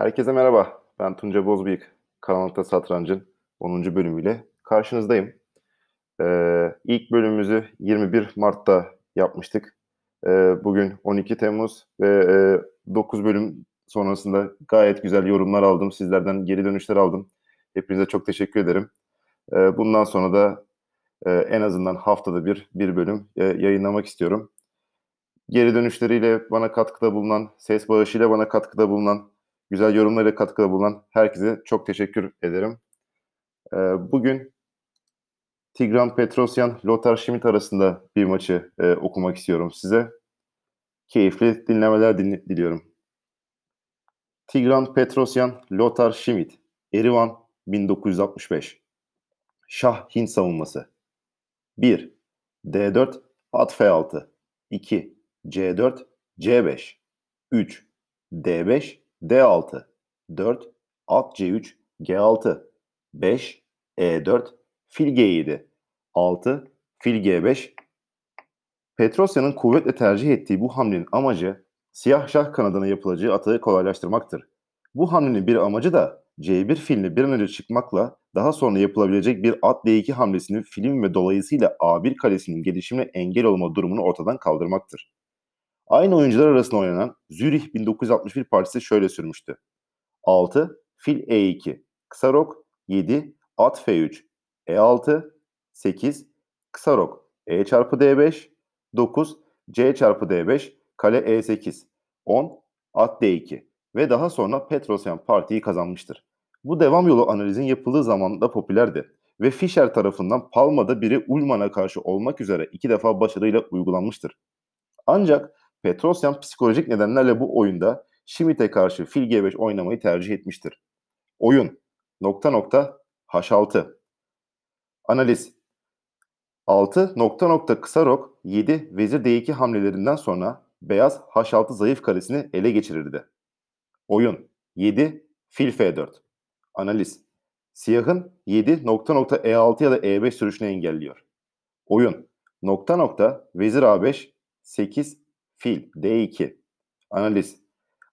Herkese merhaba. Ben Tunca Bozbıyık. Karanlıkta Satrancın 10. bölümüyle karşınızdayım. Ee, ilk bölümümüzü 21 Mart'ta yapmıştık. Ee, bugün 12 Temmuz ve e, 9 bölüm sonrasında gayet güzel yorumlar aldım. Sizlerden geri dönüşler aldım. Hepinize çok teşekkür ederim. Ee, bundan sonra da e, en azından haftada bir bir bölüm e, yayınlamak istiyorum. Geri dönüşleriyle bana katkıda bulunan, ses bağışıyla bana katkıda bulunan güzel yorumlarıyla katkıda bulunan herkese çok teşekkür ederim. Ee, bugün Tigran Petrosyan, Lothar Schmidt arasında bir maçı e, okumak istiyorum size. Keyifli dinlemeler din- diliyorum. Tigran Petrosyan, Lothar Schmidt, Erivan 1965. Şah Hint savunması. 1. D4 at F6. 2. C4 C5. 3. D5 D6, 4, at C3, G6, 5, E4, fil G7, 6, fil G5. Petrosya'nın kuvvetle tercih ettiği bu hamlenin amacı siyah şah kanadına yapılacağı atağı kolaylaştırmaktır. Bu hamlenin bir amacı da C1 filini bir an önce çıkmakla daha sonra yapılabilecek bir at D2 hamlesinin film ve dolayısıyla A1 kalesinin gelişimine engel olma durumunu ortadan kaldırmaktır. Aynı oyuncular arasında oynanan Zürih 1961 partisi şöyle sürmüştü. 6, fil E2, kısa rok, 7, at F3, E6, 8, kısa rok, E çarpı D5, 9, C çarpı D5, kale E8, 10, at D2 ve daha sonra Petrosyan partiyi kazanmıştır. Bu devam yolu analizin yapıldığı zaman da popülerdi ve Fischer tarafından Palma'da biri Ullmann'a karşı olmak üzere iki defa başarıyla uygulanmıştır. Ancak Petrosyan psikolojik nedenlerle bu oyunda Schmidt'e karşı fil G5 oynamayı tercih etmiştir. Oyun nokta nokta H6 Analiz 6 nokta nokta kısa rok 7 vezir D2 hamlelerinden sonra beyaz H6 zayıf karesini ele geçirirdi. Oyun 7 fil F4 Analiz Siyahın 7 nokta nokta E6 ya da E5 sürüşünü engelliyor. Oyun nokta nokta vezir A5 8 fil D2 Analiz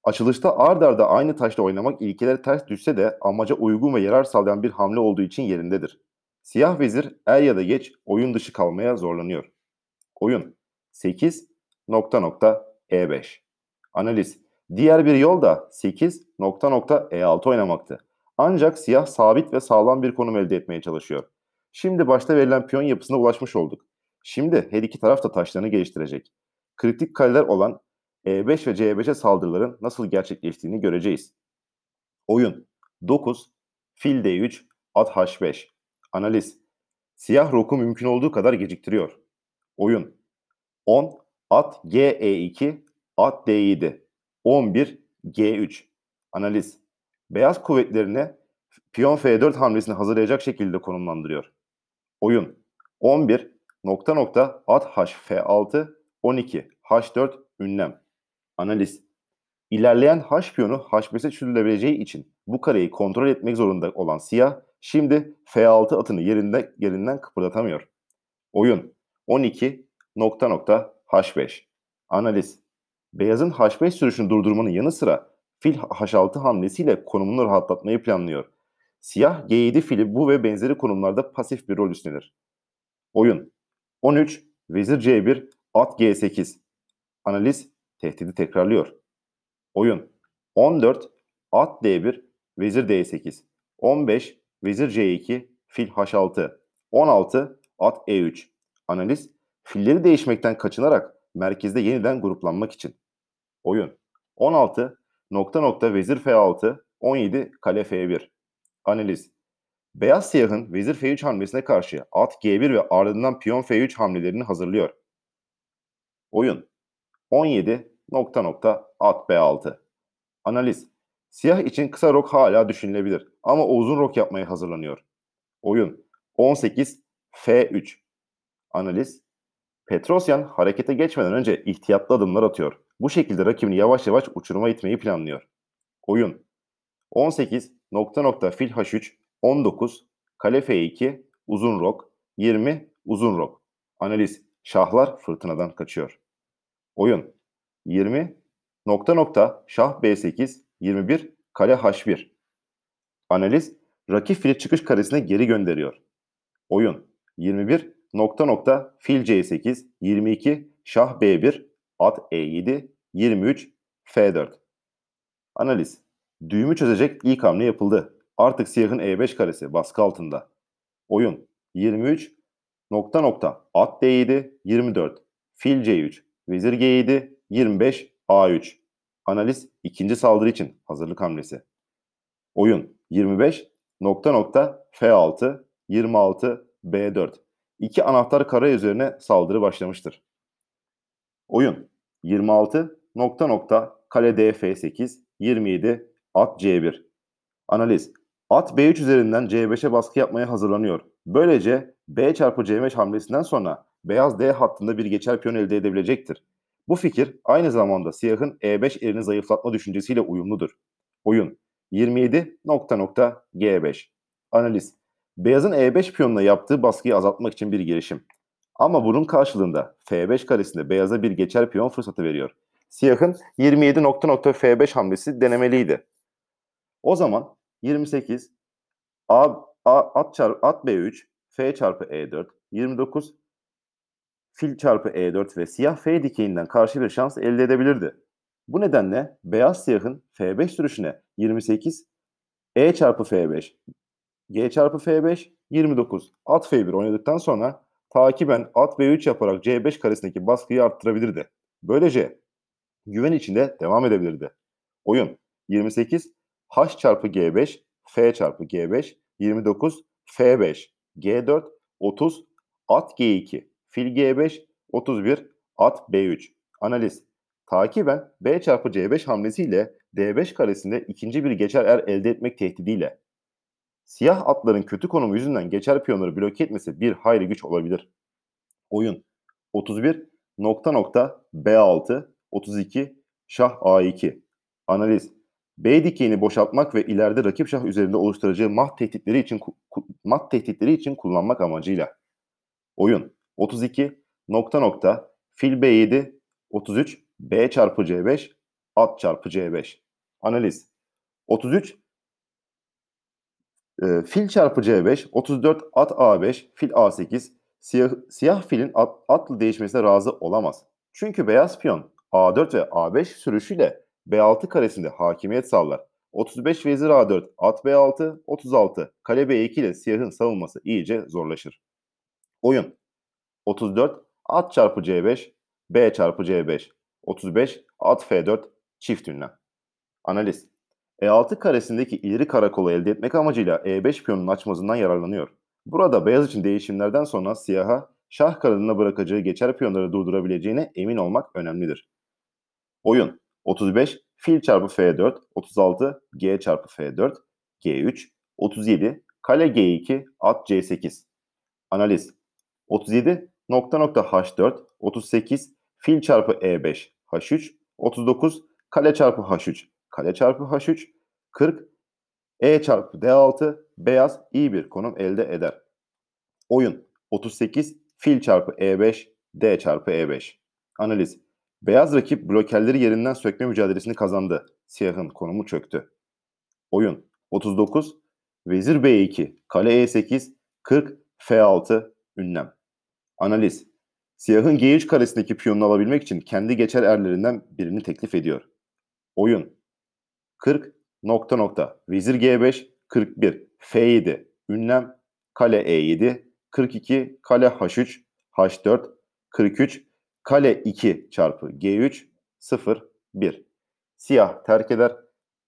Açılışta ard arda aynı taşla oynamak ilkeleri ters düşse de amaca uygun ve yarar sağlayan bir hamle olduğu için yerindedir. Siyah vezir er ya da geç oyun dışı kalmaya zorlanıyor. Oyun 8 nokta nokta E5 Analiz Diğer bir yol da 8 nokta nokta E6 oynamaktı. Ancak siyah sabit ve sağlam bir konum elde etmeye çalışıyor. Şimdi başta verilen piyon yapısına ulaşmış olduk. Şimdi her iki taraf da taşlarını geliştirecek. Kritik kaleler olan E5 ve C5'e saldırıların nasıl gerçekleştiğini göreceğiz. Oyun 9, fil D3, at H5. Analiz Siyah roku mümkün olduğu kadar geciktiriyor. Oyun 10, at G-E2, at D7. 11, G3. Analiz Beyaz kuvvetlerini piyon F4 hamlesini hazırlayacak şekilde konumlandırıyor. Oyun 11, nokta nokta at H F6, 12, H4 ünlem. Analiz İlerleyen H piyonu H5'e çözülebileceği için bu kareyi kontrol etmek zorunda olan siyah şimdi F6 atını yerinde, yerinden kıpırdatamıyor. Oyun 12 nokta nokta H5. Analiz Beyazın H5 sürüşünü durdurmanın yanı sıra fil H6 hamlesiyle konumunu rahatlatmayı planlıyor. Siyah G7 fili bu ve benzeri konumlarda pasif bir rol üstlenir. Oyun 13 Vezir C1 At G8 Analiz tehdidi tekrarlıyor. Oyun. 14 At D1 Vezir D8 15 Vezir C2 Fil H6 16 At E3 Analiz filleri değişmekten kaçınarak merkezde yeniden gruplanmak için. Oyun. 16 nokta nokta vezir F6 17 kale F1 Analiz Beyaz siyahın vezir F3 hamlesine karşı at G1 ve ardından piyon F3 hamlelerini hazırlıyor. Oyun 17 nokta nokta at B6 Analiz Siyah için kısa rok hala düşünülebilir ama o uzun rok yapmaya hazırlanıyor. Oyun 18 F3 Analiz Petrosyan harekete geçmeden önce ihtiyatlı adımlar atıyor. Bu şekilde rakibini yavaş yavaş uçuruma itmeyi planlıyor. Oyun 18 nokta nokta fil h3 19 kale f2 uzun rok 20 uzun rok. Analiz şahlar fırtınadan kaçıyor. Oyun 20 nokta nokta şah b8 21 kale H1. Analiz rakip fili çıkış karesine geri gönderiyor. Oyun 21 nokta nokta fil C8 22 şah B1 at E7 23 F4. Analiz düğümü çözecek ilk hamle yapıldı. Artık siyahın E5 karesi baskı altında. Oyun 23 nokta nokta at D7 24 fil C3 vezir G7 25 A3. Analiz ikinci saldırı için hazırlık hamlesi. Oyun 25 nokta nokta F6 26 B4. İki anahtar kare üzerine saldırı başlamıştır. Oyun 26 nokta nokta kale DF8 27 at C1. Analiz At B3 üzerinden C5'e baskı yapmaya hazırlanıyor. Böylece B çarpı C5 hamlesinden sonra beyaz D hattında bir geçer piyon elde edebilecektir. Bu fikir aynı zamanda siyahın E5 elini zayıflatma düşüncesiyle uyumludur. Oyun 27 nokta nokta G5 Analiz Beyazın E5 piyonuna yaptığı baskıyı azaltmak için bir girişim. Ama bunun karşılığında F5 karesinde beyaza bir geçer piyon fırsatı veriyor. Siyahın 27 nokta nokta F5 hamlesi denemeliydi. O zaman 28 A, A at çarpı at B3 F çarpı E4 29 fil çarpı E4 ve siyah F dikeyinden karşı bir şans elde edebilirdi. Bu nedenle beyaz siyahın F5 sürüşüne 28 E çarpı F5 G çarpı F5 29 at F1 oynadıktan sonra takiben at B3 yaparak C5 karesindeki baskıyı arttırabilirdi. Böylece güven içinde devam edebilirdi. Oyun 28 H çarpı G5 F çarpı G5 29 F5 G4 30 at G2 fil G5 31 at B3 analiz. Takiben B çarpı C5 hamlesiyle D5 karesinde ikinci bir geçer er elde etmek tehdidiyle. Siyah atların kötü konumu yüzünden geçer piyonları bloke etmesi bir hayli güç olabilir. Oyun. 31 nokta nokta B6 32 şah A2 analiz B dikeyini boşaltmak ve ileride rakip şah üzerinde oluşturacağı mat tehditleri için mat tehditleri için kullanmak amacıyla. Oyun 32 nokta nokta fil B7 33 B çarpı C5 at çarpı C5. Analiz 33 e, fil çarpı C5 34 at A5 fil A8 siyah, siyah filin at, atlı değişmesine razı olamaz. Çünkü beyaz piyon A4 ve A5 sürüşüyle B6 karesinde hakimiyet sağlar. 35 vezir A4, at B6, 36, kale B2 ile siyahın savunması iyice zorlaşır. Oyun 34, at çarpı C5, B çarpı C5, 35, at F4, çift ünlem. Analiz E6 karesindeki ileri karakolu elde etmek amacıyla E5 piyonunun açmazından yararlanıyor. Burada beyaz için değişimlerden sonra siyaha şah kanadına bırakacağı geçer piyonları durdurabileceğine emin olmak önemlidir. Oyun 35 fil çarpı F4, 36 G çarpı F4, G3, 37 kale G2, at C8. Analiz 37 nokta nokta H4, 38 fil çarpı E5, H3, 39 kale çarpı H3, kale çarpı H3, 40 E çarpı D6 beyaz iyi bir konum elde eder. Oyun 38 fil çarpı E5, D çarpı E5. Analiz Beyaz rakip blokerleri yerinden sökme mücadelesini kazandı. Siyahın konumu çöktü. Oyun 39, Vezir B2, Kale E8, 40, F6, ünlem. Analiz Siyahın G3 karesindeki piyonunu alabilmek için kendi geçer erlerinden birini teklif ediyor. Oyun 40, nokta nokta, Vezir G5, 41, F7, ünlem, Kale E7, 42, Kale H3, H4, 43, Kale 2 çarpı G3 0 1. Siyah terk eder.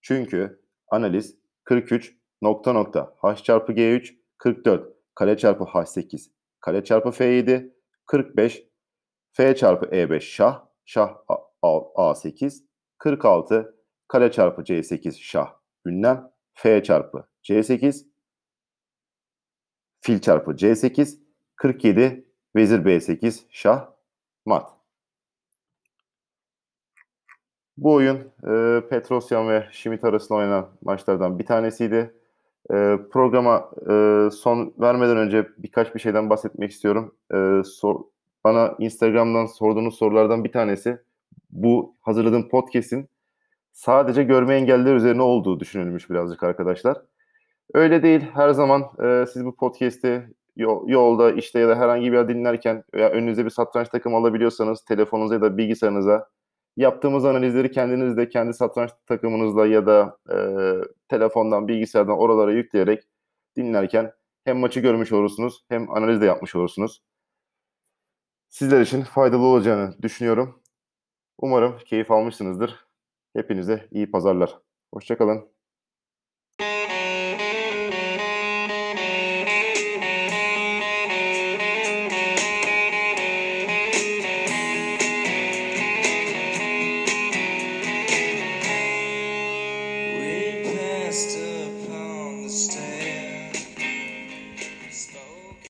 Çünkü analiz 43 nokta nokta. H çarpı G3 44 kale çarpı H8 kale çarpı F7 45 F çarpı E5 şah şah A8 46 kale çarpı C8 şah ünlem. F çarpı C8 fil çarpı C8 47 vezir B8 şah mat. Bu oyun e, Petrosyan ve Şimit arasında oynanan maçlardan bir tanesiydi. E, programa e, son vermeden önce birkaç bir şeyden bahsetmek istiyorum. E, sor, bana Instagram'dan sorduğunuz sorulardan bir tanesi bu hazırladığım podcast'in sadece görme engelliler üzerine olduğu düşünülmüş birazcık arkadaşlar. Öyle değil. Her zaman e, siz bu podcast'i yolda, işte ya da herhangi bir yer dinlerken veya önünüze bir satranç takımı alabiliyorsanız telefonunuza ya da bilgisayarınıza yaptığımız analizleri kendiniz de kendi satranç takımınızla ya da e, telefondan, bilgisayardan oralara yükleyerek dinlerken hem maçı görmüş olursunuz hem analiz de yapmış olursunuz. Sizler için faydalı olacağını düşünüyorum. Umarım keyif almışsınızdır. Hepinize iyi pazarlar. Hoşçakalın.